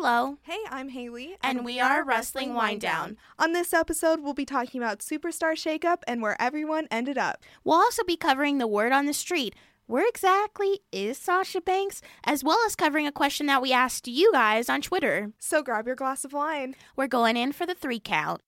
Lo. Hey, I'm Haley. And we are Wrestling Wind Down. On this episode, we'll be talking about Superstar Shakeup and where everyone ended up. We'll also be covering the word on the street. Where exactly is Sasha Banks? As well as covering a question that we asked you guys on Twitter. So grab your glass of wine. We're going in for the three count.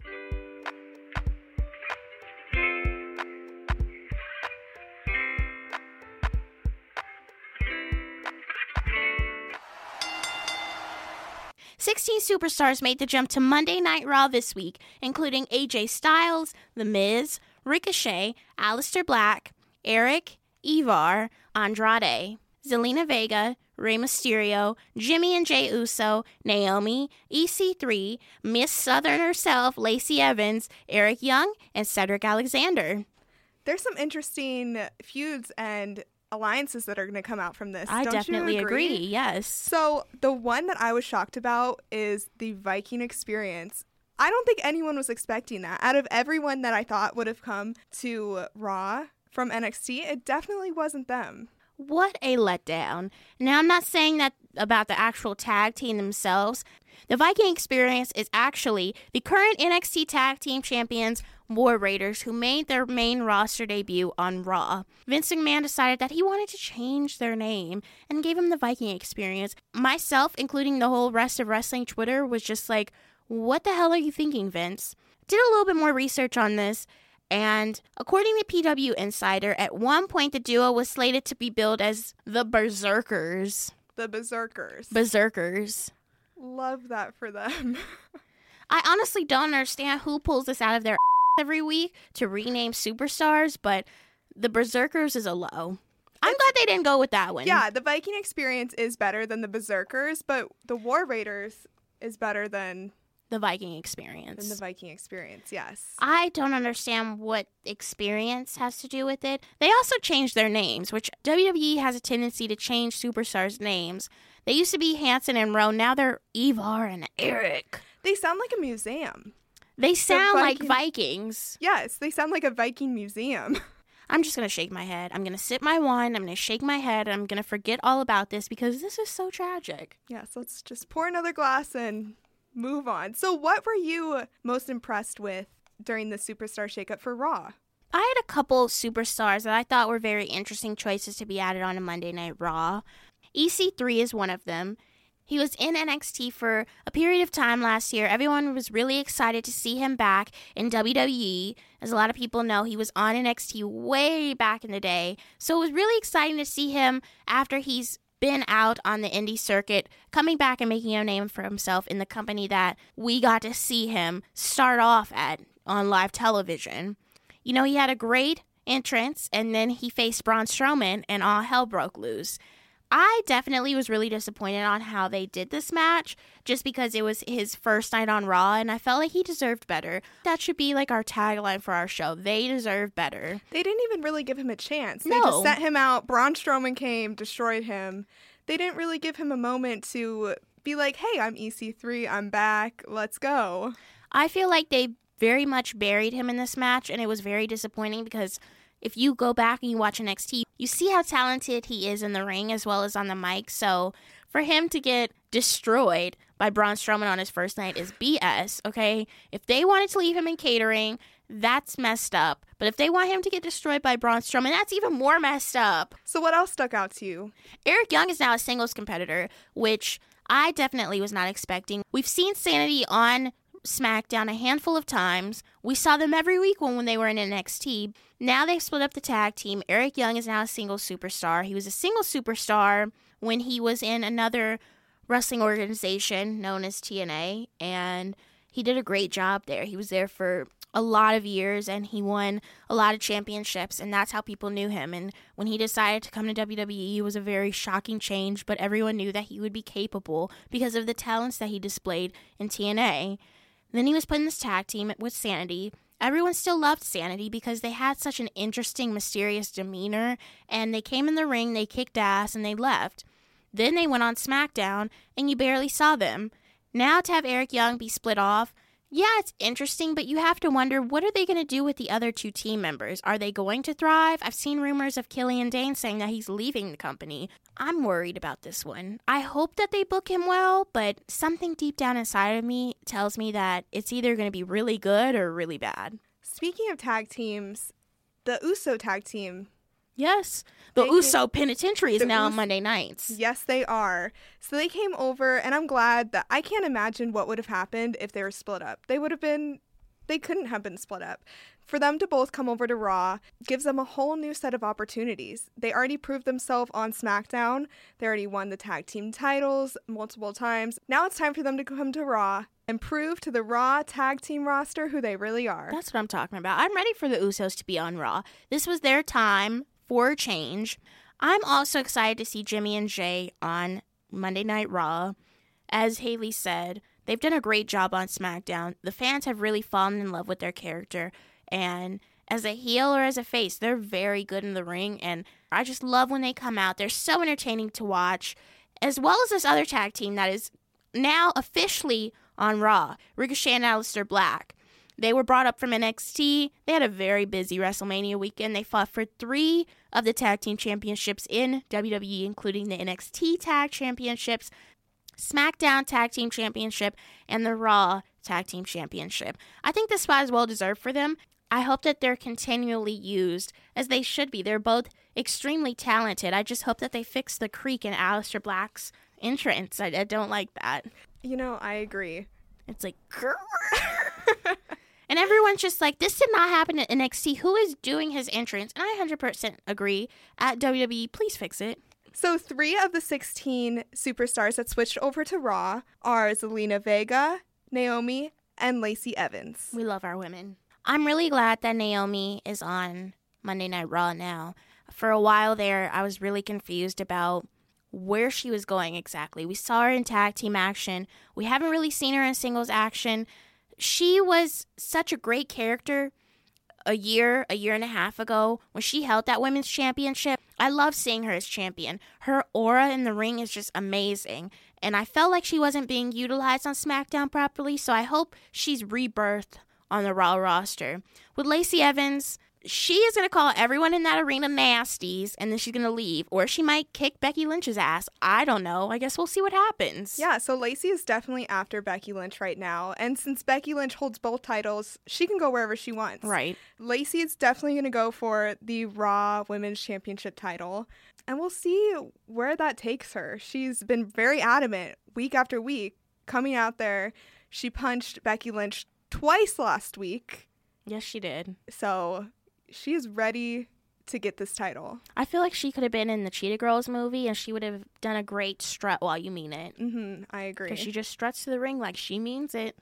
Sixteen superstars made the jump to Monday Night Raw this week, including AJ Styles, The Miz, Ricochet, Aleister Black, Eric, Ivar, Andrade, Zelina Vega, Rey Mysterio, Jimmy and Jey Uso, Naomi, EC3, Miss Southern herself, Lacey Evans, Eric Young, and Cedric Alexander. There's some interesting feuds and alliances that are going to come out from this. I Don't definitely agree? agree. Yes. So, the one that I was shocked about is the Viking experience. I don't think anyone was expecting that. Out of everyone that I thought would have come to Raw from NXT, it definitely wasn't them. What a letdown. Now, I'm not saying that about the actual tag team themselves. The Viking experience is actually the current NXT tag team champions, War Raiders, who made their main roster debut on Raw. Vince McMahon decided that he wanted to change their name and gave them the Viking experience. Myself, including the whole rest of wrestling Twitter, was just like, what the hell are you thinking, Vince? Did a little bit more research on this. And according to PW Insider, at one point the duo was slated to be billed as the Berserkers. The Berserkers. Berserkers. Love that for them. I honestly don't understand who pulls this out of their every week to rename superstars, but the Berserkers is a low. I'm glad they didn't go with that one. yeah, the Viking experience is better than the Berserkers, but the War Raiders is better than, The Viking than experience. the Viking experience, yes. I don't understand what experience has to do with it. They also changed their names, which WWE has a tendency to change superstars' names. They used to be Hanson and Rowe, now they're Ivar and Eric. They sound like a museum. They sound like Viking- Vikings. Yes, they sound like a Viking museum. I'm just gonna shake my head. I'm gonna sip my wine. I'm gonna shake my head. And I'm gonna forget all about this because this is so tragic. yes, let's just pour another glass and move on. So, what were you most impressed with during the Superstar Shakeup for Raw? I had a couple superstars that I thought were very interesting choices to be added on a Monday Night Raw. EC3 is one of them. He was in NXT for a period of time last year. Everyone was really excited to see him back in WWE. As a lot of people know, he was on NXT way back in the day. So it was really exciting to see him after he's been out on the indie circuit, coming back and making a name for himself in the company that we got to see him start off at on live television. You know, he had a great entrance, and then he faced Braun Strowman, and all hell broke loose. I definitely was really disappointed on how they did this match, just because it was his first night on Raw, and I felt like he deserved better. That should be like our tagline for our show. They deserve better. They didn't even really give him a chance. They No. just sent him out. Braun Strowman came, destroyed him. They didn't really give him a moment to be like, hey, I'm EC3, I'm back, let's go. I feel like they very much buried him in this match, and it was very disappointing because if you go back and you watch NXT, you see how talented he is in the ring as well as on the mic. So for him to get destroyed by Braun Strowman on his first night is BS, okay? If they wanted to leave him in catering, that's messed up. But if they want him to get destroyed by Braun Strowman, that's even more messed up. So, what else stuck out to you? Eric Young is now a singles competitor, which I definitely was not expecting. We've seen Sanity on SmackDown a handful of times. We saw them every week when, when they were in NXT. Now they've split up the tag team. Eric Young is now a single superstar. He was a single superstar when he was in another wrestling organization known as TNA, and he did a great job there. He was there for a lot of years and he won a lot of championships and that's how people knew him and when he decided to come to WWE it was a very shocking change but everyone knew that he would be capable because of the talents that he displayed in TNA. Then he was put in this tag team with Sanity. Everyone still loved Sanity because they had such an interesting, mysterious demeanor, and they came in the ring, they kicked ass, and they left. Then they went on SmackDown, and you barely saw them. Now to have Eric Young be split off, yeah, it's interesting, but you have to wonder what are they going to do with the other two team members? Are they going to thrive? I've seen rumors of Killian Dain saying that he's leaving the company. I'm worried about this one. I hope that they book him well, but something deep down inside of me tells me that it's either going to be really good or really bad. Speaking of tag teams, the USO tag team Yes. The They USO Penitentiary is now on Monday nights. Yes, they are. So they came over, and I'm glad that I can't imagine what would have happened if they were split up. They would have been, they couldn't have been split up. For them to both come over to Raw gives them a whole new set of opportunities. They already proved themselves on SmackDown. They already won the tag team titles multiple times. Now it's time for them to come to Raw and prove to the Raw tag team roster who they really are. That's what I'm talking about. I'm ready for the Usos to be on Raw. This was their time for change. I'm also excited to see Jimmy and Jay on Monday Night Raw. As Haley said, they've done a great job on SmackDown. The fans have really fallen in love with their character, and as a heel or as a face, they're very good in the ring. And I just love when they come out. They're so entertaining to watch, as well as this other tag team that is now officially on Raw Ricochet and Aleister Black. They were brought up from NXT. They had a very busy WrestleMania weekend. They fought for three of the tag team championships in WWE, including the NXT Tag Championships, SmackDown Tag Team Championship, and the Raw Tag Team Championship. I think this spot is well deserved for them. I hope that they're continually used as they should be. They're both extremely talented. I just hope that they fix the creak in Aleister Black's entrance. I, I don't like that. you know, I agree. It's like, and everyone's just like, this did not happen at NXT. Who is doing his entrance? And I 100% agree. At WWE, please fix it. So, three of the 16 superstars that switched over to Raw are Zelina Vega, Naomi, and Lacey Evans. We love our women. I'm really glad that Naomi is on Monday Night Raw now. For a while there, I was really confused about where she was going exactly. We saw her in tag team action. We haven't really seen her in singles action. She was such a great character a year, a year and a half ago when she held that women's championship. I love seeing her as champion. Her aura in the ring is just amazing. And I felt like she wasn't being utilized on SmackDown properly, so I hope she's rebirthed on the Raw roster. With Lacey Evans, she is going to call everyone in that arena nasties and then she's going to leave. Or she might kick Becky Lynch's ass. I don't know. I guess we'll see what happens. Yeah, so Lacey is definitely after Becky Lynch right now. And since Becky Lynch holds both titles, she can go wherever she wants. Right. Lacey is definitely going to go for the Raw Women's Championship title. And we'll see where that takes her. She's been very adamant week after week coming out there. She punched Becky Lynch twice last week. Yes, she did. So she is ready to get this title. I feel like she could have been in the Cheetah Girls movie and she would have done a great strut while you mean it. hmm I agree. Because she just struts to the ring like she means it.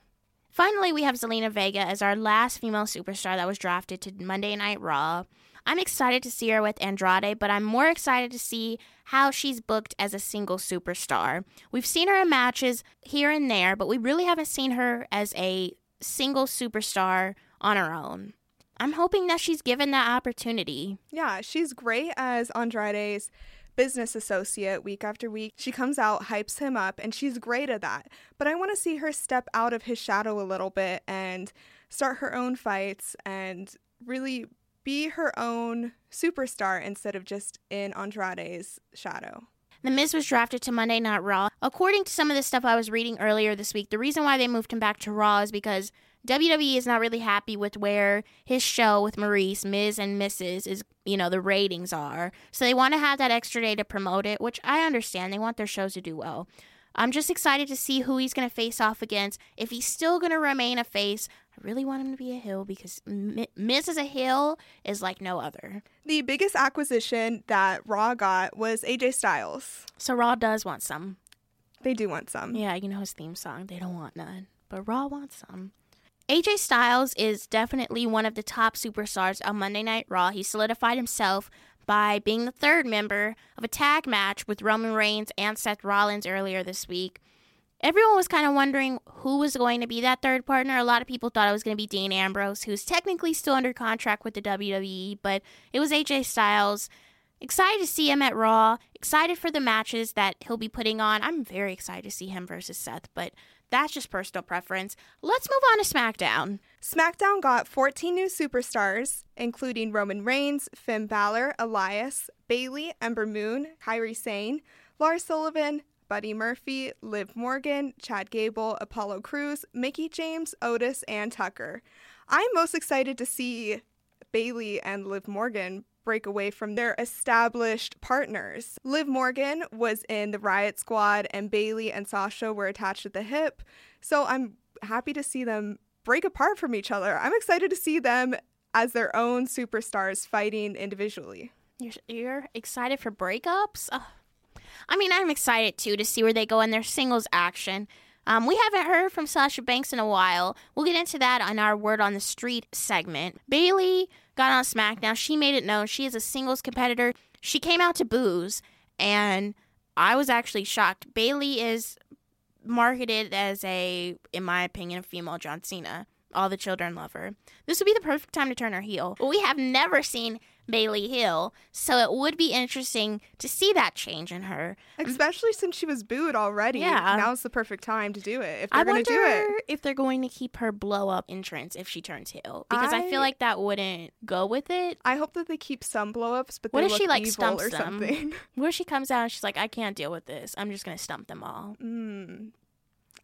Finally, we have Zelina Vega as our last female superstar that was drafted to Monday Night Raw. I'm excited to see her with Andrade, but I'm more excited to see how she's booked as a single superstar. We've seen her in matches here and there, but we really haven't seen her as a single superstar on her own. I'm hoping that she's given that opportunity. Yeah, she's great as Andrade's business associate week after week. She comes out, hypes him up, and she's great at that. But I want to see her step out of his shadow a little bit and start her own fights and really be her own superstar instead of just in Andrade's shadow. The Miz was drafted to Monday Night Raw. According to some of the stuff I was reading earlier this week, the reason why they moved him back to Raw is because WWE is not really happy with where his show with Maryse, Miz and Mrs. is, you know, the ratings are. So they want to have that extra day to promote it, which I understand. They want their shows to do well. I'm just excited to see who he's going to face off against. If he's still going to remain a face, I really want him to be a heel because Mi- Miz as a heel is like no other. The biggest acquisition that Raw got was AJ Styles. So Raw does want some. They do want some. Yeah, you know his theme song. They don't want none, but Raw wants some. AJ Styles is definitely one of the top superstars on Monday Night Raw. He solidified himself by being the third member of a tag match with Roman Reigns and Seth Rollins earlier this week. Everyone was kind of wondering who was going to be that third partner. A lot of people thought it was going to be Dean Ambrose, who's technically still under contract with the WWE, but it was AJ Styles. excited to see him at Raw. Excited for the matches that he'll be putting on. I'm very excited to see him versus Seth, but that's just personal preference. Let's move on to SmackDown. SmackDown got 14 new superstars, including Roman Reigns, Finn Balor, Elias, Bayley, Ember Moon, Kairi Sane, Lars Sullivan, Buddy Murphy, Liv Morgan, Chad Gable, Apollo Crews, Mickie James, Otis, and Tucker. I'm most excited to see Bayley and Liv Morgan break away from their established partners. Liv Morgan was in the Riot Squad, and Bayley and Sasha were attached at the hip. So I'm happy to see them break apart from each other. I'm excited to see them as their own superstars fighting individually. You're, you're excited for breakups? I mean, I'm excited too to see where they go in their singles action. Um, we haven't heard from Sasha Banks in a while. We'll get into that on our Word on the Street segment. Bayley got on SmackDown. She made it known she is a singles competitor. She came out to booze, and I was actually shocked. Bayley is marketed as a, in my opinion, a female John Cena. All the children love her. This would be the perfect time to turn her heel. But we have never seen Bayley Hill, so it would be interesting to see that change in her. Especially since she was booed already. Yeah. Now's the perfect time to do it if I they're going wonder to do it. if they're going to keep her blow up entrance if she turns heel because I, I- feel like that wouldn't go with it. I hope that they keep some blow ups, but What if she, like, stumps or them? something. Where she comes out and she's like, I can't deal with this. I'm just gonna stump them all. mm.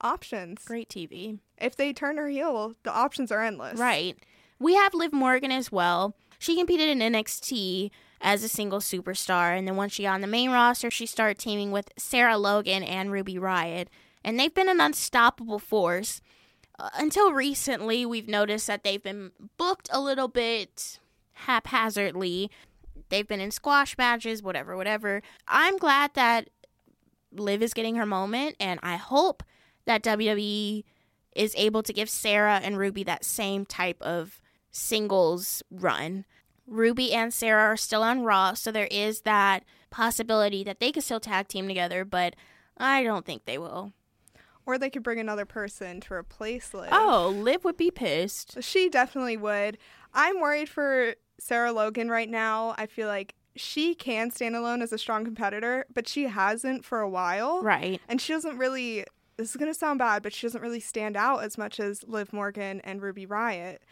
Options. Great TV. If they turn her heel, the options are endless. Right. We have Liv Morgan as well. She competed in NXT as a single superstar, and then once she got on the main roster, she started teaming with Sarah Logan and Ruby Riot, and they've been an unstoppable force. Uh, until recently, we've noticed that they've been booked a little bit haphazardly. They've been in squash matches, whatever, whatever. I'm glad that Liv is getting her moment, and I hope that WWE is able to give Sarah and Ruby that same type of singles run. Ruby and Sarah are still on Raw, so there is that possibility that they could still tag team together, but I don't think they will. Or they could bring another person to replace Liv. Oh, Liv would be pissed. She definitely would. I'm worried for Sarah Logan right now. I feel like she can stand alone as a strong competitor, but she hasn't for a while. Right. And she doesn't really, this is going to sound bad, but she doesn't really stand out as much as Liv Morgan and Ruby Riot.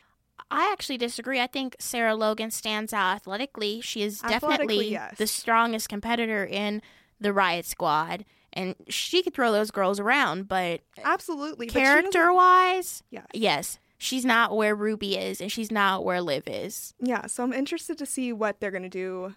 I actually disagree. I think Sarah Logan stands out athletically. She is definitely yes. the strongest competitor in the Riot Squad, and she could throw those girls around, but Absolutely. but character wise, Yes. yes, she's not where Ruby is, and she's not where Liv is. Yeah, so I'm interested to see what they're going to do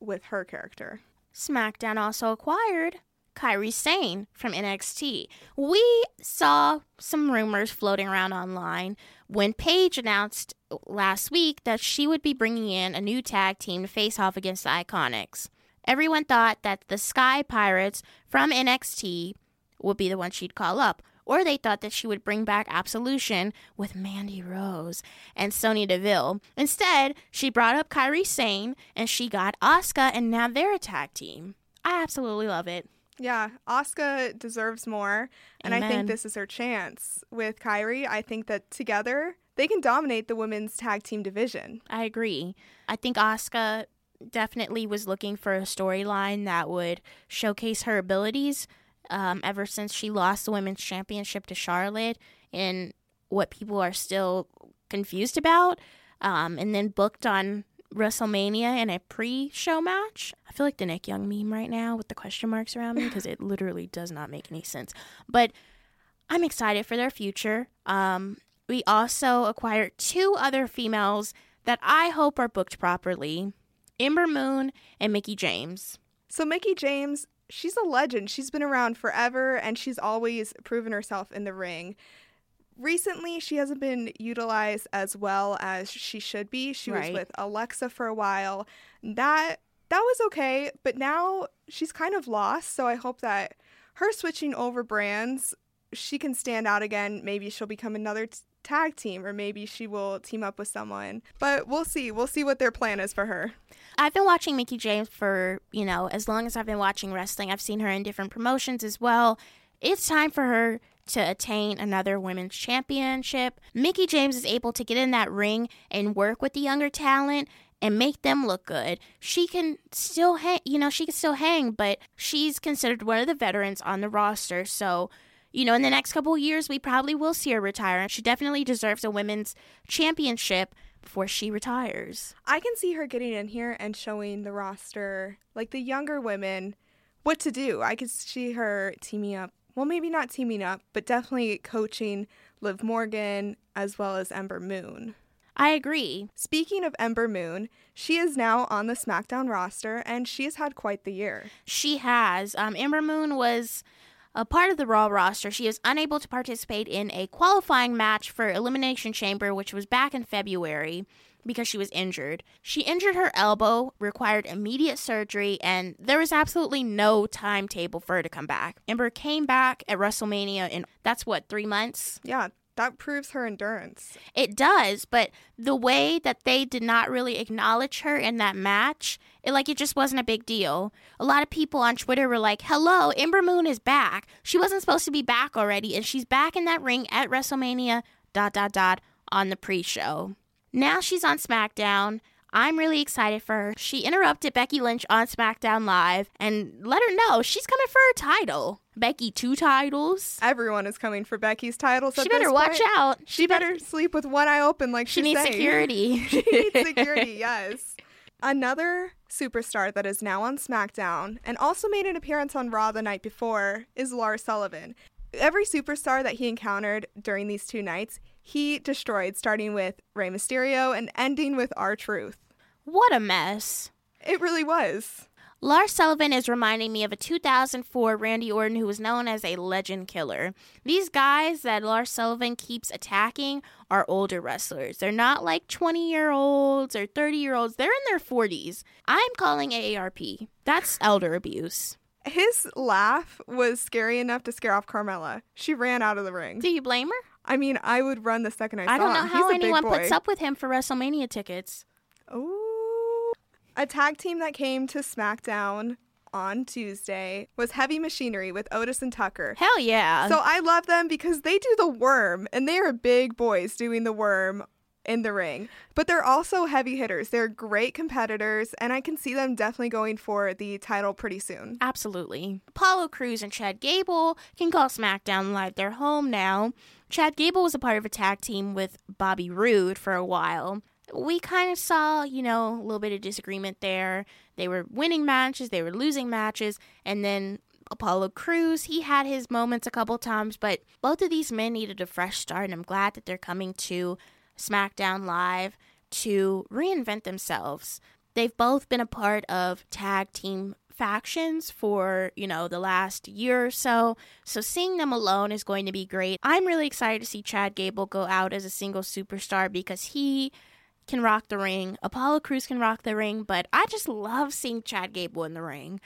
with her character. SmackDown also acquired Kairi Sane from NXT. We saw some rumors floating around online when Paige announced last week that she would be bringing in a new tag team to face off against the Iconics. Everyone thought that the Sky Pirates from NXT would be the one she'd call up. Or they thought that she would bring back Absolution with Mandy Rose and Sonya Deville. Instead, she brought up Kairi Sane and she got Asuka, and now they're a tag team. I absolutely love it. Yeah, Asuka deserves more, and I think this is her chance. With Kairi, I think that together they can dominate the women's tag team division. I agree. I think Asuka definitely was looking for a storyline that would showcase her abilities um, ever since she lost the women's championship to Charlotte and what people are still confused about. Um, and then booked on WrestleMania in a pre show match. I feel like the Nick Young meme right now with the question marks around me because it literally does not make any sense. But I'm excited for their future. Um, we also acquired two other females that I hope are booked properly Ember Moon and Mickie James. So Mickie James, she's a legend. She's been around forever and she's always proven herself in the ring. Recently, she hasn't been utilized as well as she should be. She Right. was with Alexa for a while. That that was okay, but now she's kind of lost, so I hope that her switching over brands, she can stand out again. Maybe she'll become another t- tag team or maybe she will team up with someone. But we'll see. We'll see what their plan is for her. I've been watching Mickie James for, you know, as long as I've been watching wrestling. I've seen her in different promotions as well. It's time for her to attain another women's championship. Mickie James is able to get in that ring and work with the younger talent and make them look good. She can still hang, you know, she can still hang, but she's considered one of the veterans on the roster. So, you know, in the next couple years, we probably will see her retire. And She definitely deserves a women's championship before she retires. I can see her getting in here and showing the roster, like the younger women, what to do. I could see her teaming up. Well, maybe not teaming up, but definitely coaching Liv Morgan as well as Ember Moon. I agree. Speaking of Ember Moon, she is now on the SmackDown roster and she has had quite the year. She has. Um, Ember Moon was a part of the Raw roster. She is unable to participate in a qualifying match for Elimination Chamber, which was back in February because she was injured. She injured her elbow, required immediate surgery, and there was absolutely no timetable for her to come back. Ember came back at WrestleMania in that's what, three months? Yeah, that proves her endurance. It does, but the way that they did not really acknowledge her in that match, it like it just wasn't a big deal. A lot of people on Twitter were like, "Hello, Ember Moon is back. She wasn't supposed to be back already, and she's back in that ring at WrestleMania." Dot dot dot on the pre-show. Now she's on SmackDown. I'm really excited for her. She interrupted Becky Lynch on SmackDown Live and let her know she's coming for her title. Becky two titles. Everyone is coming for Becky's titles. She better watch point. out. She, she better, better sleep with one eye open, like she needs saying. security. she needs security. Yes. Another superstar that is now on SmackDown and also made an appearance on Raw the night before is Lars Sullivan. Every superstar that he encountered during these two nights, he destroyed, starting with Rey Mysterio and ending with R-Truth. What a mess. It really was. Lars Sullivan is reminding me of a 2004 Randy Orton who was known as a legend killer. These guys that Lars Sullivan keeps attacking are older wrestlers. They're not like 20 year olds or 30 year olds, they're in their 40s. I'm calling AARP. That's elder abuse. His laugh was scary enough to scare off Carmella. She ran out of the ring. Do you blame her? I mean, I would run the second I saw I don't know him. how anyone puts up with him for WrestleMania tickets. Oh. A tag team that came to SmackDown on Tuesday was Heavy Machinery with Otis and Tucker. Hell yeah. So I love them because they do the worm and they are big boys doing the worm in the ring. But they're also heavy hitters. They're great competitors and I can see them definitely going for the title pretty soon. Absolutely. Apollo Crews and Chad Gable can call SmackDown Live their home now. Chad Gable was a part of a tag team with Bobby Roode for a while we kind of saw, you know, a little bit of disagreement there. They were winning matches, they were losing matches, and then Apollo Crews, he had his moments a couple times, but both of these men needed a fresh start, and I'm glad that they're coming to SmackDown Live to reinvent themselves. They've both been a part of tag team factions for, you know, the last year or so. So seeing them alone is going to be great. I'm really excited to see Chad Gable go out as a single superstar because he can rock the ring. Apollo Crews can rock the ring, but I just love seeing Chad Gable in the ring.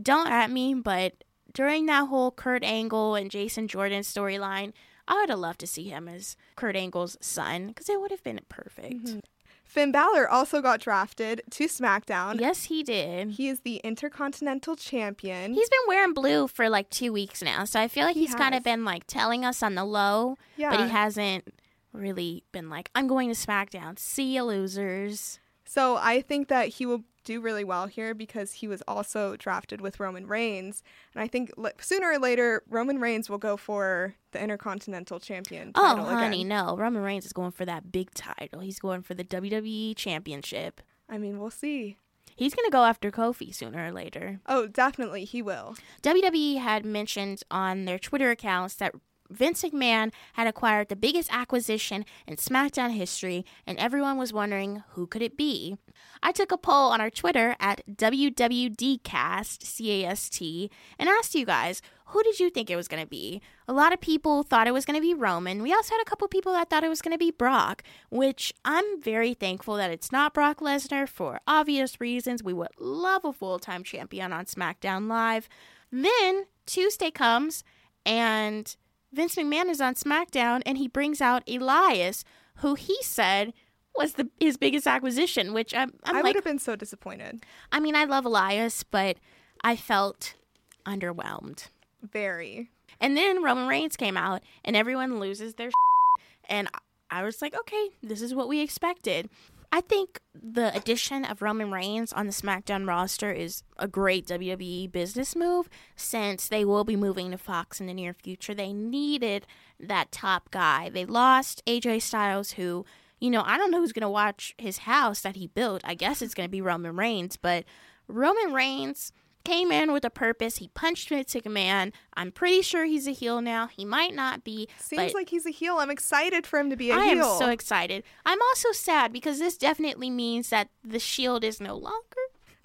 Don't at me, but during that whole Kurt Angle and Jason Jordan storyline, I would have loved to see him as Kurt Angle's son because it would have been perfect. Mm-hmm. Finn Balor also got drafted to SmackDown. Yes, he did. He is the Intercontinental Champion. He's been wearing blue for like two weeks now, so I feel like he he's kind of been like telling us on the low, yeah. but he hasn't really been like, I'm going to SmackDown. See you, losers. So I think that he will do really well here because he was also drafted with Roman Reigns. And I think sooner or later, Roman Reigns will go for the Intercontinental Champion oh. Oh, honey, again. no. Roman Reigns is going for that big title. He's going for the WWE Championship. I mean, we'll see. He's going to go after Kofi sooner or later. Oh, definitely, he will. WWE had mentioned on their Twitter accounts that Vince McMahon had acquired the biggest acquisition in SmackDown history, and everyone was wondering who could it be. I took a poll on our Twitter at WWDcast, C-A-S-T, and asked you guys, who did you think it was going to be? A lot of people thought it was going to be Roman. We also had a couple people that thought it was going to be Brock, which I'm very thankful that it's not Brock Lesnar for obvious reasons. We would love a full-time champion on SmackDown Live. Then Tuesday comes and Vince McMahon is on SmackDown and he brings out Elias, who he said was the his biggest acquisition. Which I'm, I'm i like, would have been so disappointed. I mean, I love Elias, but I felt underwhelmed. Very. And then Roman Reigns came out, and everyone loses their. and I was like, okay, this is what we expected. I think the addition of Roman Reigns on the SmackDown roster is a great WWE business move since they will be moving to Fox in the near future. They needed that top guy. They lost AJ Styles, who, you know, I don't know who's going to watch his house that he built. I guess it's going to be Roman Reigns, but Roman Reigns came in with a purpose. He punched Vince McMahon. I'm pretty sure he's a heel now. He might not be. Seems like he's a heel. I'm excited for him to be a I heel. I am so excited. I'm also sad because this definitely means that the Shield is no longer.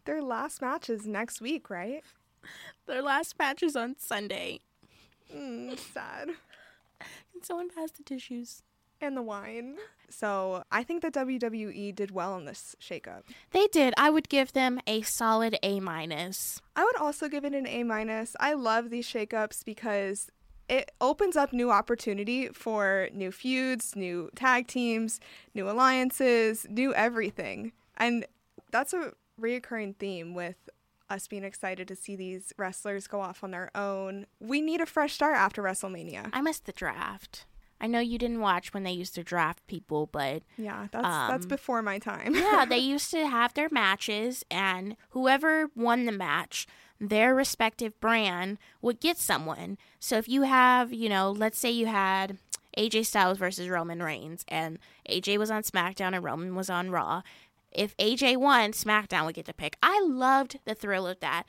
Their last match is next week, right? Their last match is on Sunday. Mm, sad. Can someone pass the tissues? And the wine. So I think that WWE did well in this shakeup. They did. I would give them a solid A minus. I would also give it an A minus. I love these shakeups because it opens up new opportunity for new feuds, new tag teams, new alliances, new everything. And that's a reoccurring theme with us being excited to see these wrestlers go off on their own. We need a fresh start after WrestleMania. I missed the draft. I know you didn't watch when they used to draft people, but yeah, that's that's Um, before my time. yeah, they used to have their matches, and whoever won the match, their respective brand would get someone. So if you have, you know, let's say you had AJ Styles versus Roman Reigns, and AJ was on SmackDown and Roman was on Raw. If AJ won, SmackDown would get to pick. I loved the thrill of that.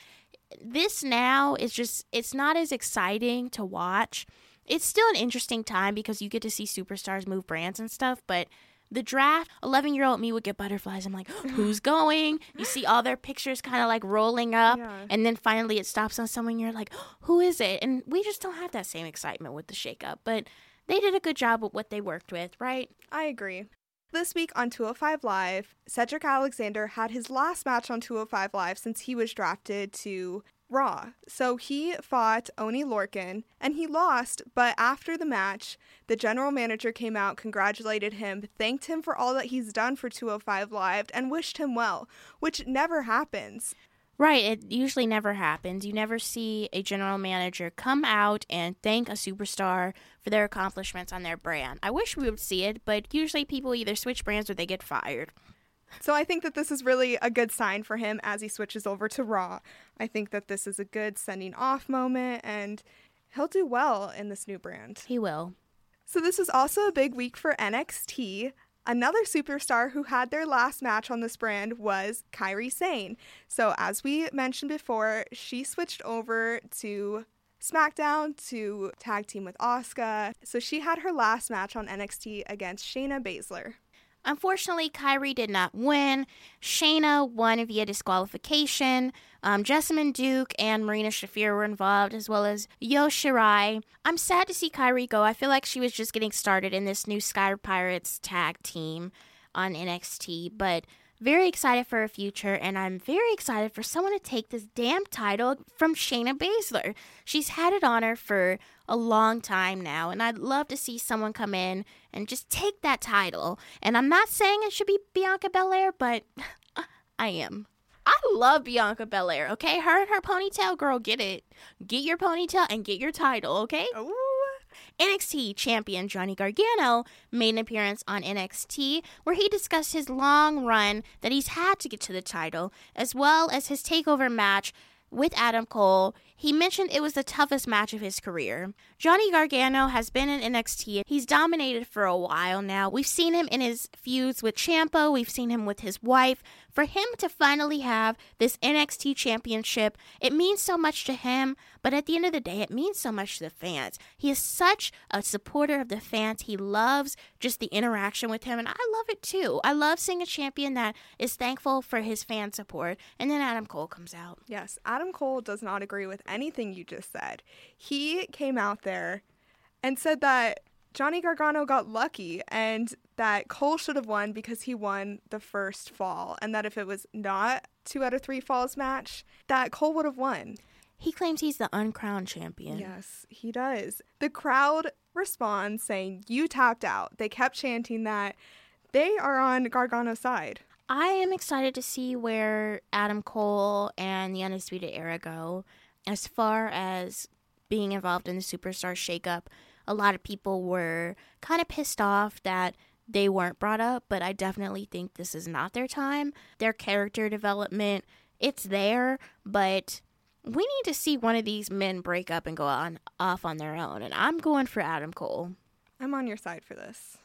This now is just, it's not as exciting to watch. It's still an interesting time because you get to see superstars move brands and stuff, but the draft, 11 year old me would get butterflies. I'm like, who's going? You see all their pictures kind of like rolling up, Yeah. and then finally it stops on someone. You're like, who is it? And we just don't have that same excitement with the shakeup, but they did a good job with what they worked with, right? I agree. This week on 205 Live, Cedric Alexander had his last match on 205 Live since he was drafted to Raw. So he fought Oney Lorcan and he lost, but after the match, the general manager came out, congratulated him, thanked him for all that he's done for 205 Live, and wished him well, which never happens. Right, it usually never happens. You never see a general manager come out and thank a superstar for their accomplishments on their brand. I wish we would see it, but usually people either switch brands or they get fired. So I think that this is really a good sign for him as he switches over to Raw. I think that this is a good sending off moment and he'll do well in this new brand. He will. So this was also a big week for NXT. Another superstar who had their last match on this brand was Kairi Sane. So as we mentioned before, she switched over to SmackDown to tag team with Asuka. So she had her last match on NXT against Shayna Baszler. Unfortunately, Kairi did not win. Shayna won via disqualification. Um, Jessamyn Duke and Marina Shafir were involved, as well as Io Shirai. I'm sad to see Kairi go. I feel like she was just getting started in this new Sky Pirates tag team on NXT, but very excited for her future, and I'm very excited for someone to take this damn title from Shayna Baszler. She's had it on her for a long time now, and I'd love to see someone come in and just take that title. And I'm not saying it should be Bianca Belair, but I am. I love Bianca Belair, okay? Her and her ponytail, girl, get it. Get your ponytail and get your title, okay? Ooh. NXT champion Johnny Gargano made an appearance on NXT where he discussed his long run that he's had to get to the title, as well as his takeover match with Adam Cole. He mentioned it was the toughest match of his career. Johnny Gargano has been in NXT. He's dominated for a while now. We've seen him in his feuds with Ciampa, we've seen him with his wife. For him to finally have this NXT championship, it means so much to him, but at the end of the day, it means so much to the fans. He is such a supporter of the fans. He loves just the interaction with him, and I love it too. I love seeing a champion that is thankful for his fan support. And then Adam Cole comes out. Yes, Adam Cole does not agree with anything you just said. He came out there and said that Johnny Gargano got lucky and that Cole should have won because he won the first fall, and that if it was not two out of three falls match, that Cole would have won. He claims he's the uncrowned champion. Yes, he does. The crowd responds saying, You tapped out. They kept chanting that. They are on Gargano's side. I am excited to see where Adam Cole and the Undisputed Era go. As far as being involved in the Superstar shakeup, a lot of people were kind of pissed off that they weren't brought up, but I definitely think this is not their time. Their character development, it's there, but we need to see one of these men break up and go on off on their own. And I'm going for Adam Cole. I'm on your side for this.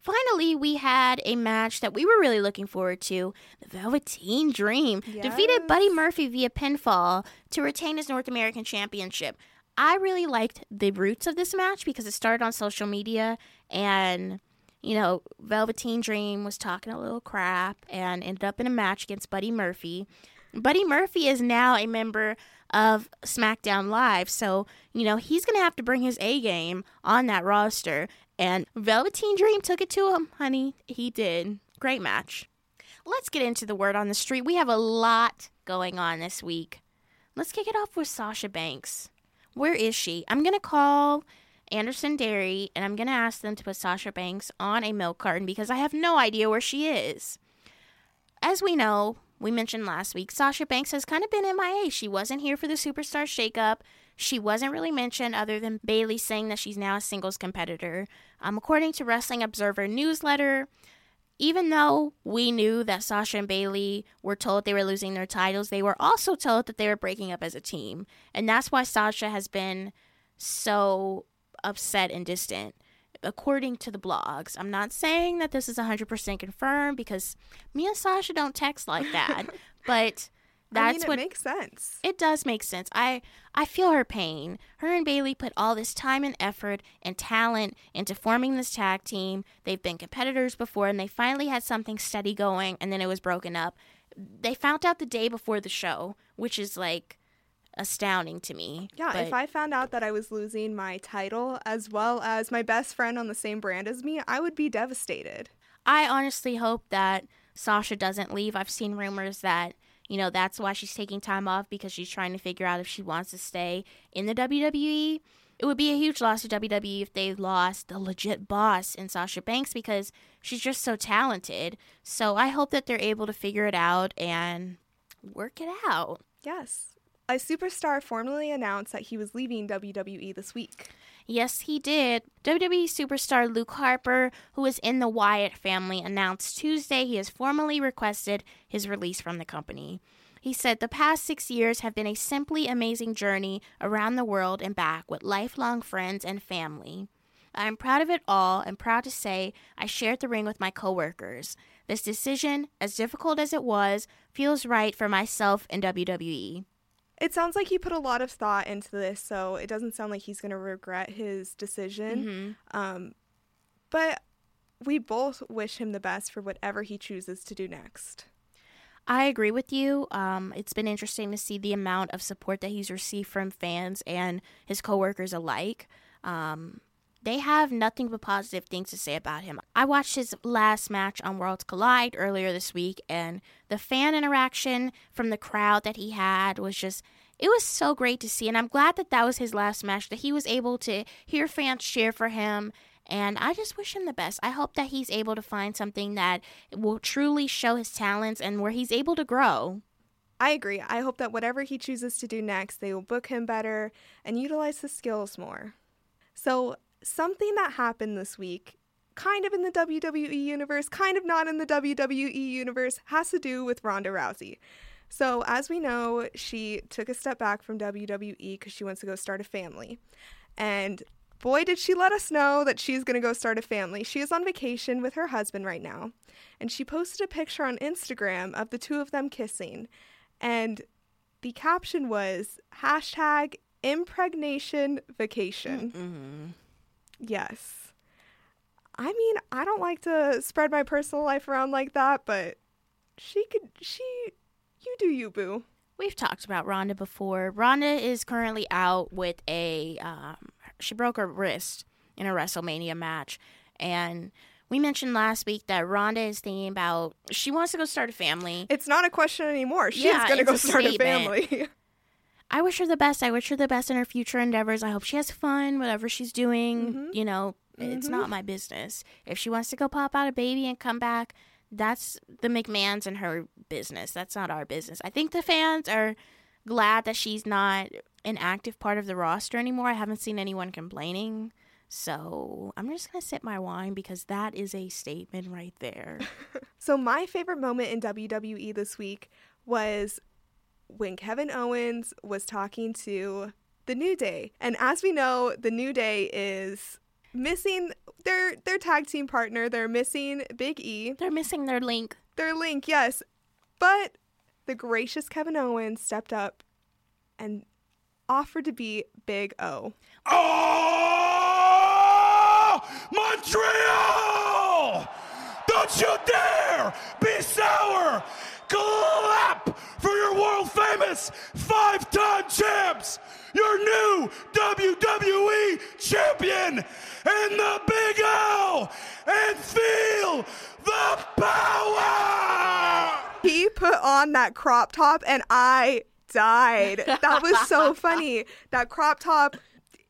Finally, we had a match that we were really looking forward to. The Velveteen Dream defeated Buddy Murphy via pinfall to retain his North American Championship. I really liked the roots of this match because it started on social media and you know, Velveteen Dream was talking a little crap and ended up in a match against Buddy Murphy. Buddy Murphy is now a member of SmackDown Live, so you know he's gonna have to bring his A game on that roster. And Velveteen Dream took it to him, honey. He did. Great match. Let's get into the word on the street. We have a lot going on this week. Let's kick it off with Sasha Banks. Where is she? I'm gonna call Anderson Dairy and I'm gonna ask them to put Sasha Banks on a milk carton because I have no idea where she is. As we know, we mentioned last week, Sasha Banks has kind of been MIA. She wasn't here for the Superstar Shakeup. She wasn't really mentioned other than Bayley saying that she's now a singles competitor. Um, according to Wrestling Observer newsletter, even though we knew that Sasha and Bayley were told they were losing their titles, they were also told that they were breaking up as a team. And that's why Sasha has been so upset and distant, according to the blogs. I'm not saying that this is 100% confirmed because me and Sasha don't text like that, but that's I mean, it what makes sense. it does make sense. I I feel her pain. Her and Bayley put all this time and effort and talent into forming this tag team. They've been competitors before and they finally had something steady going and then it was broken up. They found out the day before the show, which is like astounding to me. Yeah, if I found out that I was losing my title as well as my best friend on the same brand as me, I would be devastated. I honestly hope that Sasha doesn't leave. I've seen rumors that, you know, that's why she's taking time off because she's trying to figure out if she wants to stay in the WWE. It would be a huge loss to WWE if they lost the legit boss in Sasha Banks because she's just so talented. So I hope that they're able to figure it out and work it out. Yes. A superstar formally announced that he was leaving WWE this week. Yes, he did. WWE superstar Luke Harper, who is in the Wyatt family, announced Tuesday he has formally requested his release from the company. He said, The past six years have been a simply amazing journey around the world and back with lifelong friends and family. I am proud of it all and proud to say I shared the ring with my coworkers. This decision, as difficult as it was, feels right for myself and. WWE. It sounds like he put a lot of thought into this, so it doesn't sound like he's going to regret his decision. Mhm. Um, but we both wish him the best for whatever he chooses to do next. I agree with you. Um, it's been interesting to see the amount of support that he's received from fans and his coworkers alike. Um, they have nothing but positive things to say about him. I watched his last match on Worlds Collide earlier this week, and the fan interaction from the crowd that he had was just. It was so great to see, and I'm glad that that was his last match, that he was able to hear fans cheer for him. And I just wish him the best. I hope that he's able to find something that will truly show his talents and where he's able to grow. I agree. I hope that whatever he chooses to do next, they will book him better and utilize his skills more. So, something that happened this week, kind of in the WWE universe, kind of not in the WWE universe, has to do with Ronda Rousey. So, as we know, she took a step back from WWE because she wants to go start a family. And boy, did she let us know that she's going to go start a family. She is on vacation with her husband right now. And she posted a picture on Instagram of the two of them kissing. And the caption was hashtag impregnation vacation. Mm-hmm. Yes. I mean, I don't like to spread my personal life around like that, but she could, she, you do you, boo. We've talked about Ronda before. Ronda is currently out with a. Um, she broke her wrist in a WrestleMania match, and we mentioned last week that Ronda is thinking about she wants to go start a family. It's not a question anymore. She's Yeah, going to go a start a family. I wish her the best. I wish her the best in her future endeavors. I hope she has fun, whatever she's doing. Mhm. You know, it's Mhm. not my business. If she wants to go pop out a baby and come back, that's the McMahons and her business. That's not our business. I think the fans are glad that she's not an active part of the roster anymore. I haven't seen anyone complaining. So I'm just going to sip my wine because that is a statement right there. So my favorite moment in WWE this week was when Kevin Owens was talking to the New Day. And as we know, the New Day is missing their their tag team partner. They're missing Big E. They're missing their link. Their link, yes. But the gracious Kevin Owens stepped up and offered to be Big O. Oh, Montreal! Don't you dare be sour! Clap for your world famous five time champs! Your new WWE champion and the Big O! And feel the power! He put on that crop top and I died. That was so funny. That crop top,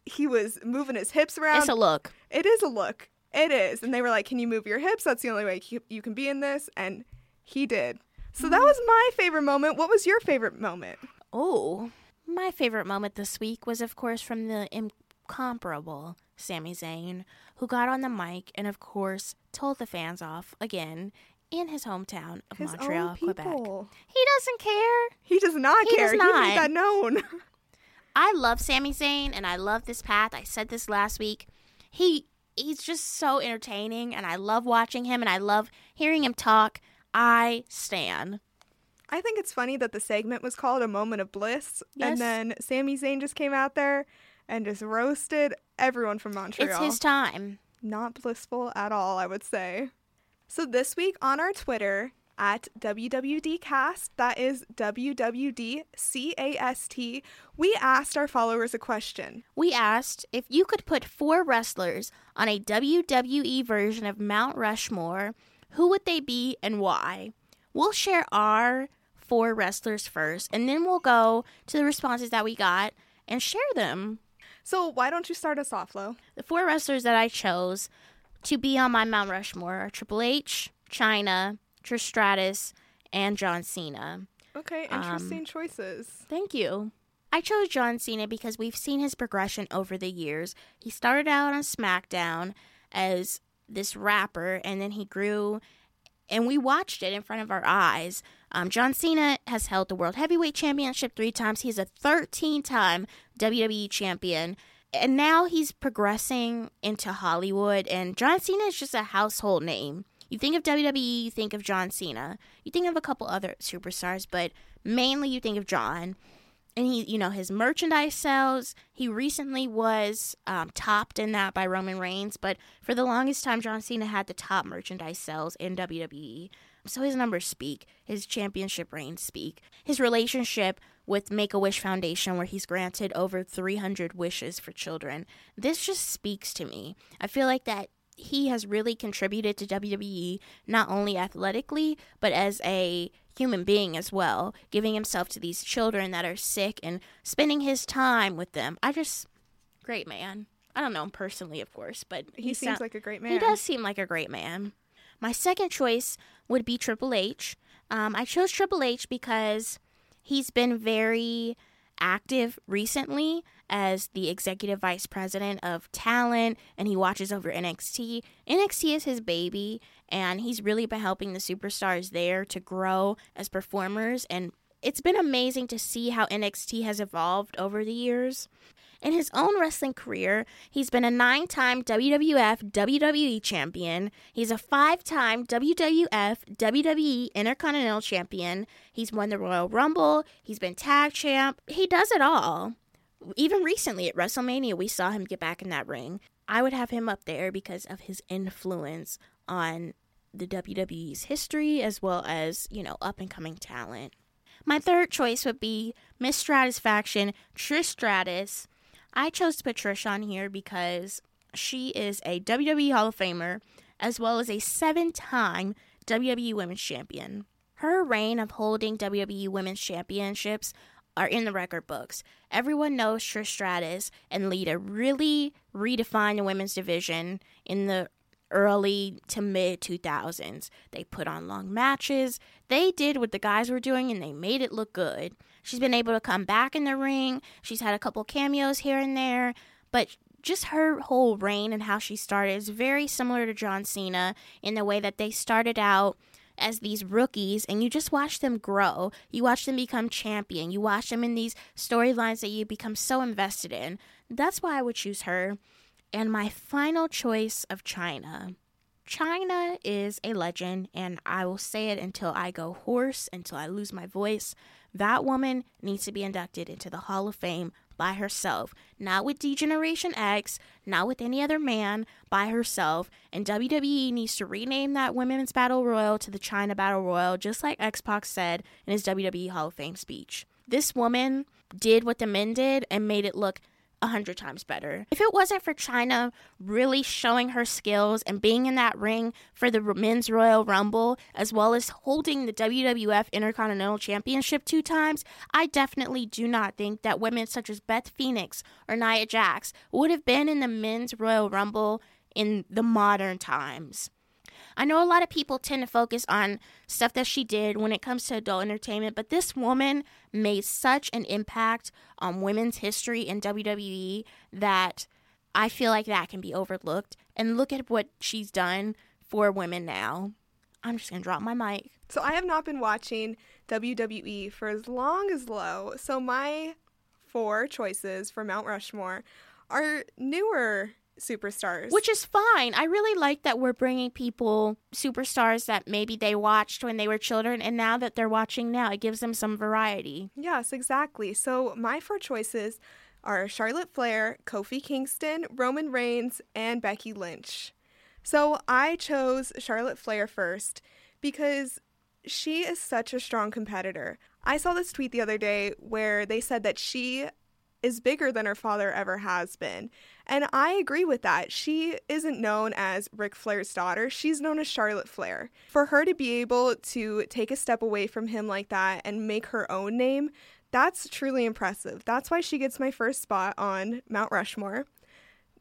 he was moving his hips around. It's a look. It is a look. It is. And they were like, Can you move your hips? That's the only way you- you can be in this. And he did. So that was my favorite moment. What was your favorite moment? Oh, my favorite moment this week was, of course, from the incomparable Sami Zayn, who got on the mic and, of course, told the fans off again in his hometown of His Montreal, own Quebec. He doesn't care. He does not He care. does He not. made that known. I love Sami Zayn and I love this path. I said this last week. He he's just so entertaining and I love watching him and I love hearing him talk. I stan. I think it's funny that the segment was called A Moment of Bliss. Yes. And then Sami Zayn just came out there and just roasted everyone from Montreal. It's his time. not blissful at all, I would say. So this week on our Twitter at WWDcast, that is WWDCAST, we asked our followers a question. We asked if you could put four wrestlers on a WWE version of Mount Rushmore, who would they be and why? We'll share our four wrestlers first, and then we'll go to the responses that we got and share them. So why don't you start us off, Lo? The four wrestlers that I chose to be on my Mount Rushmore are Triple H, Chyna, Trish Stratus, and John Cena. Okay, Um, interesting choices. Thank you. I chose John Cena because we've seen his progression over the years. He started out on SmackDown as this rapper, and then he grew, and we watched it in front of our eyes. Um, John Cena has held the World Heavyweight Championship three times. He's a 13 time WWE champion. And now he's progressing into Hollywood, and John Cena is just a household name. You think of WWE, you think of John Cena. You think of a couple other superstars, but mainly you think of John. And he, you know, his merchandise sells. He recently was um, topped in that by Roman Reigns, but for the longest time, John Cena had the top merchandise sales in WWE. So his numbers speak. His championship reigns speak. His relationship with Make a Wish Foundation, where he's granted over 300 wishes for children. This just speaks to me. I feel like that he has really contributed to WWE not only athletically but as a human being as well, giving himself to these children that are sick and spending his time with them. I just great man. I don't know him personally, of course, but He, seems sound- like a great man. he does seem like a great man. My second choice would be Triple H. Um, I chose Triple H because he's been very active recently as the executive vice president of talent and he watches over NXT. NXT is his baby and he's really been helping the superstars there to grow as performers and it's been amazing to see how NXT has evolved over the years. In his own wrestling career, he's been a nine time WWF WWE champion. He's a five time WWF WWE Intercontinental champion. He's won the Royal Rumble. He's been tag champ. He does it all. Even recently at WrestleMania, we saw him get back in that ring. I would have him up there because of his influence on the WWE's history as well as, you know, up and coming talent. My third choice would be Miss Stratusfaction, Trish Stratus. I chose Trish on here because she is a WWE Hall of Famer as well as a seven time WWE Women's Champion. Her reign of holding WWE Women's Championships are in the record books. Everyone knows Trish Stratus and Lita really redefined the women's division in the early to mid 2000s. They put on long matches. They did what the guys were doing and they made it look good. She's been able to come back in the ring. She's had a couple cameos here and there, but just her whole reign and how she started is very similar to John Cena in the way that they started out as these rookies and you just watch them grow. You watch them become champion. You watch them in these storylines that you become so invested in. That's why I would choose her. And my final choice of Chyna. Chyna is a legend, and I will say it until I go hoarse, until I lose my voice. That woman needs to be inducted into the Hall of Fame by herself, not with D-Generation X, not with any other man, by herself. And WWE needs to rename that Women's Battle Royal to the Chyna Battle Royal, just like X Pac said in his WWE Hall of Fame speech. This woman did what the men did and made it look a hundred times better. If it wasn't for Chyna really showing her skills and being in that ring for the Men's Royal Rumble, as well as holding the WWF Intercontinental Championship two times, I definitely do not think that women such as Beth Phoenix or Nia Jax would have been in the Men's Royal Rumble in the modern times. I know a lot of people tend to focus on stuff that she did when it comes to adult entertainment, but this woman made such an impact on women's history in WWE that I feel like that can be overlooked. And look at what she's done for women now. I'm just going to drop my mic. So I have not been watching WWE for as long as Lo. So my four choices for Mount Rushmore are newer superstars. Which is fine. I really like that we're bringing people superstars that maybe they watched when they were children and now that they're watching now. It gives them some variety. Yes, exactly. So my four choices are Charlotte Flair, Kofi Kingston, Roman Reigns, and Becky Lynch. So I chose Charlotte Flair first because she is such a strong competitor. I saw this tweet the other day where they said that she is bigger than her father ever has been. And I agree with that. She isn't known as Ric Flair's daughter, she's known as Charlotte Flair. For her to be able to take a step away from him like that and make her own name, that's truly impressive. That's why she gets my first spot on Mount Rushmore.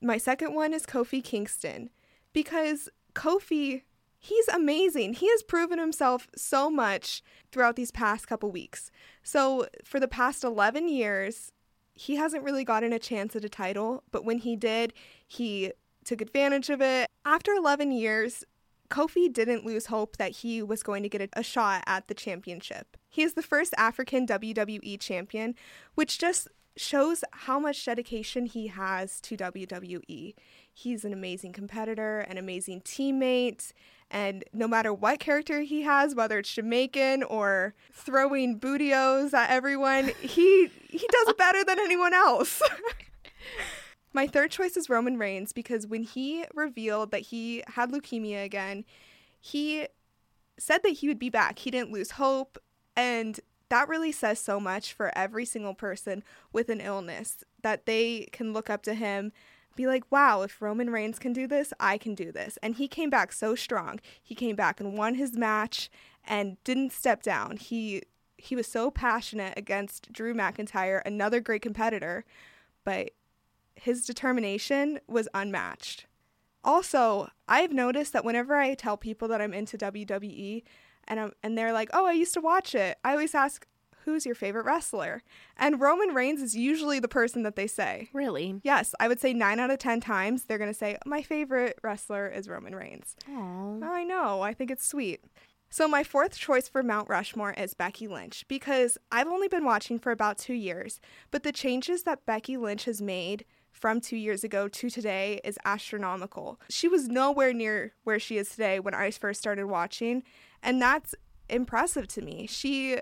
My second one is Kofi Kingston because Kofi he's amazing. He has proven himself so much throughout these past couple weeks. So, for the past 11 years, he hasn't really gotten a chance at a title, but when he did, he took advantage of it. After 11 years, Kofi didn't lose hope that he was going to get a, shot at the championship. He is the first African WWE champion, which just shows how much dedication he has to WWE. He's an amazing competitor, an amazing teammate, and no matter what character he has, whether it's Jamaican or throwing Booty-O's at everyone, he he does it better than anyone else. My third choice is Roman Reigns because when he revealed that he had leukemia again, he said that he would be back. He didn't lose hope, and that really says so much for every single person with an illness that they can look up to him be like, wow, if Roman Reigns can do this, I can do this. And he came back so strong. He came back and won his match and didn't step down. He he was so passionate against Drew McIntyre, another great competitor, but his determination was unmatched. Also, I've noticed that whenever I tell people that I'm into WWE and I'm, and they're like, "Oh, I used to watch it." I always ask, who's your favorite wrestler? And Roman Reigns is usually the person that they say. Really? Yes, I would say nine out of 10 times they're going to say, my favorite wrestler is Roman Reigns. Aww. I know, I think it's sweet. So, my fourth choice for Mount Rushmore is Becky Lynch because I've only been watching for about two years, but the changes that Becky Lynch has made from two years ago to today is astronomical. She was nowhere near where she is today when I first started watching, and that's impressive to me. She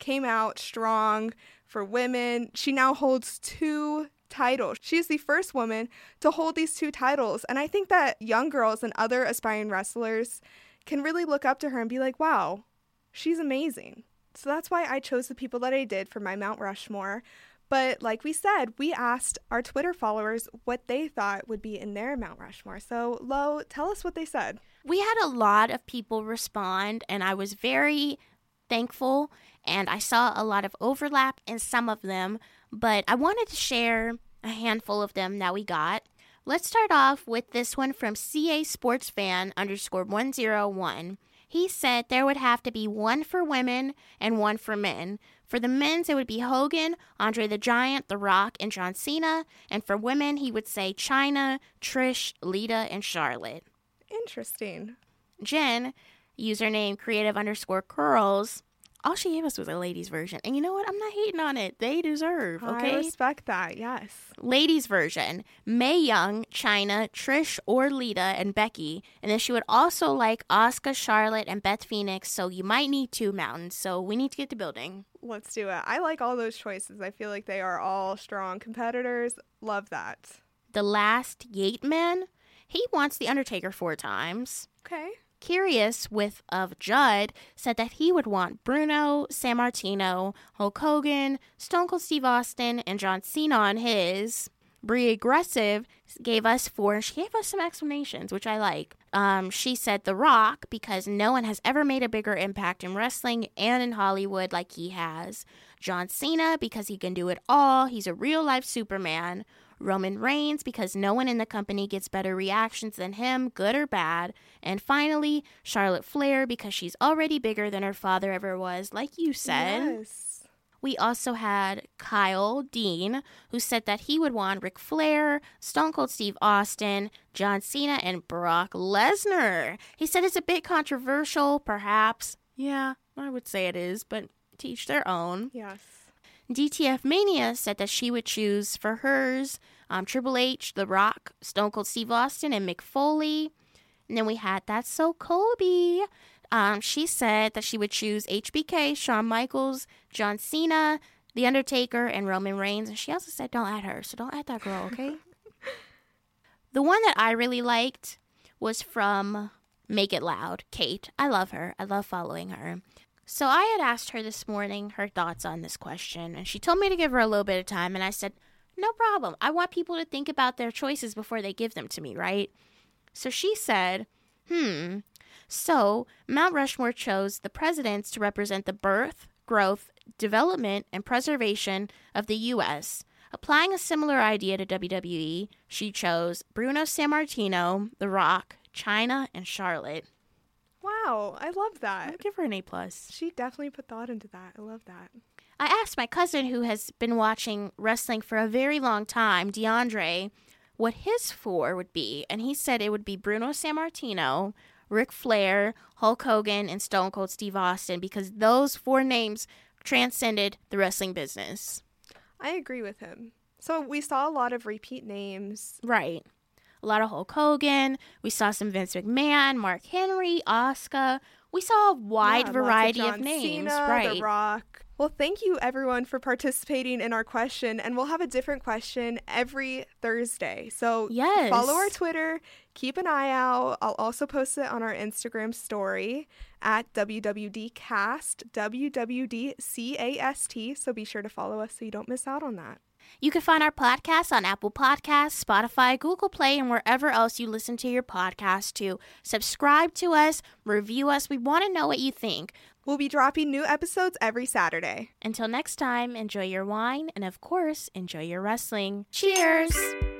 came out strong for women. She now holds two titles. She is the first woman to hold these two titles. And I think that young girls and other aspiring wrestlers can really look up to her and be like, wow, she's amazing. So that's why I chose the people that I did for my Mount Rushmore. But like we said, we asked our Twitter followers what they thought would be in their Mount Rushmore. So, Lo, tell us what they said. We had a lot of people respond, and I was very thankful and I saw a lot of overlap in some of them, but I wanted to share a handful of them that we got. Let's start off with this one from CA Sports Fan underscore 101. He said there would have to be one for women and one for men. For the men's, it would be Hogan, Andre the Giant, The Rock, and John Cena. And for women, he would say Chyna, Trish, Lita, and Charlotte. Interesting. Jen, username creative underscore curls, all she gave us was a ladies version. And you know what? I'm not hating on it. They deserve, okay? I respect that, yes. Ladies version Mae Young, Chyna, Trish, or Lita, and Becky. And then she would also like Asuka, Charlotte, and Beth Phoenix. So you might need two mountains. So we need to get to building. Let's do it. I like all those choices. I feel like they are all strong competitors. Love that. The last Yate man, he wants The Undertaker four times. Okay. Curious with of Judd said that he would want Bruno, Sammartino, Hulk Hogan, Stone Cold Steve Austin, and John Cena on his. Brie Aggressive gave us four, she gave us some explanations, which I like. Um, she said The Rock because no one has ever made a bigger impact in wrestling and in Hollywood like he has. John Cena because he can do it all. He's a real life Superman. Roman Reigns because no one in the company gets better reactions than him, good or bad. And finally, Charlotte Flair because she's already bigger than her father ever was, like you said. Yes. We also had Kyle Dean, who said that he would want Ric Flair, Stone Cold Steve Austin, John Cena, and Brock Lesnar. He said it's a bit controversial, perhaps. Yeah, I would say it is, but teach their own. Yes. DTF Mania said that she would choose for hers um, Triple H, The Rock, Stone Cold Steve Austin, and Mick Foley. And then we had That's So Kobe. Um, she said that she would choose HBK, Shawn Michaels, John Cena, The Undertaker, and Roman Reigns. And she also said, don't add her. So don't add that girl, okay? the one that I really liked was from Make It Loud, Kate. I love her. I love following her. So I had asked her this morning her thoughts on this question, and she told me to give her a little bit of time. And I said, no problem. I want people to think about their choices before they give them to me, right? So she said, hmm. So Mount Rushmore chose the presidents to represent the birth, growth, development, and preservation of the U.S. Applying a similar idea to WWE, she chose Bruno Sammartino, The Rock, Chyna, and Charlotte. Wow, I love I'll that. give her an A plus. She definitely put thought into that. I love that. I asked my cousin, who has been watching wrestling for a very long time, DeAndre, what his four would be, and he said it would be Bruno Sammartino, Ric Flair, Hulk Hogan, and Stone Cold Steve Austin because those four names transcended the wrestling business. I agree with him. So we saw a lot of repeat names. Right. A lot of Hulk Hogan. We saw some Vince McMahon, Mark Henry, Asuka. We saw a wide Yeah, lots of variety of, names. Cena, right. The Rock. Well, thank you everyone for participating in our question, and we'll have a different question every Thursday. So Yes. follow our Twitter, keep an eye out. I'll also post it on our Instagram story at WWDcast, WWDCAST. So be sure to follow us so you don't miss out on that. You can find our podcast on Apple Podcasts, Spotify, Google Play, and wherever else you listen to your podcast to. Subscribe to us, review us. We want to know what you think. We'll be dropping new episodes every Saturday. Until next time, enjoy your wine and, of course, enjoy your wrestling. Cheers!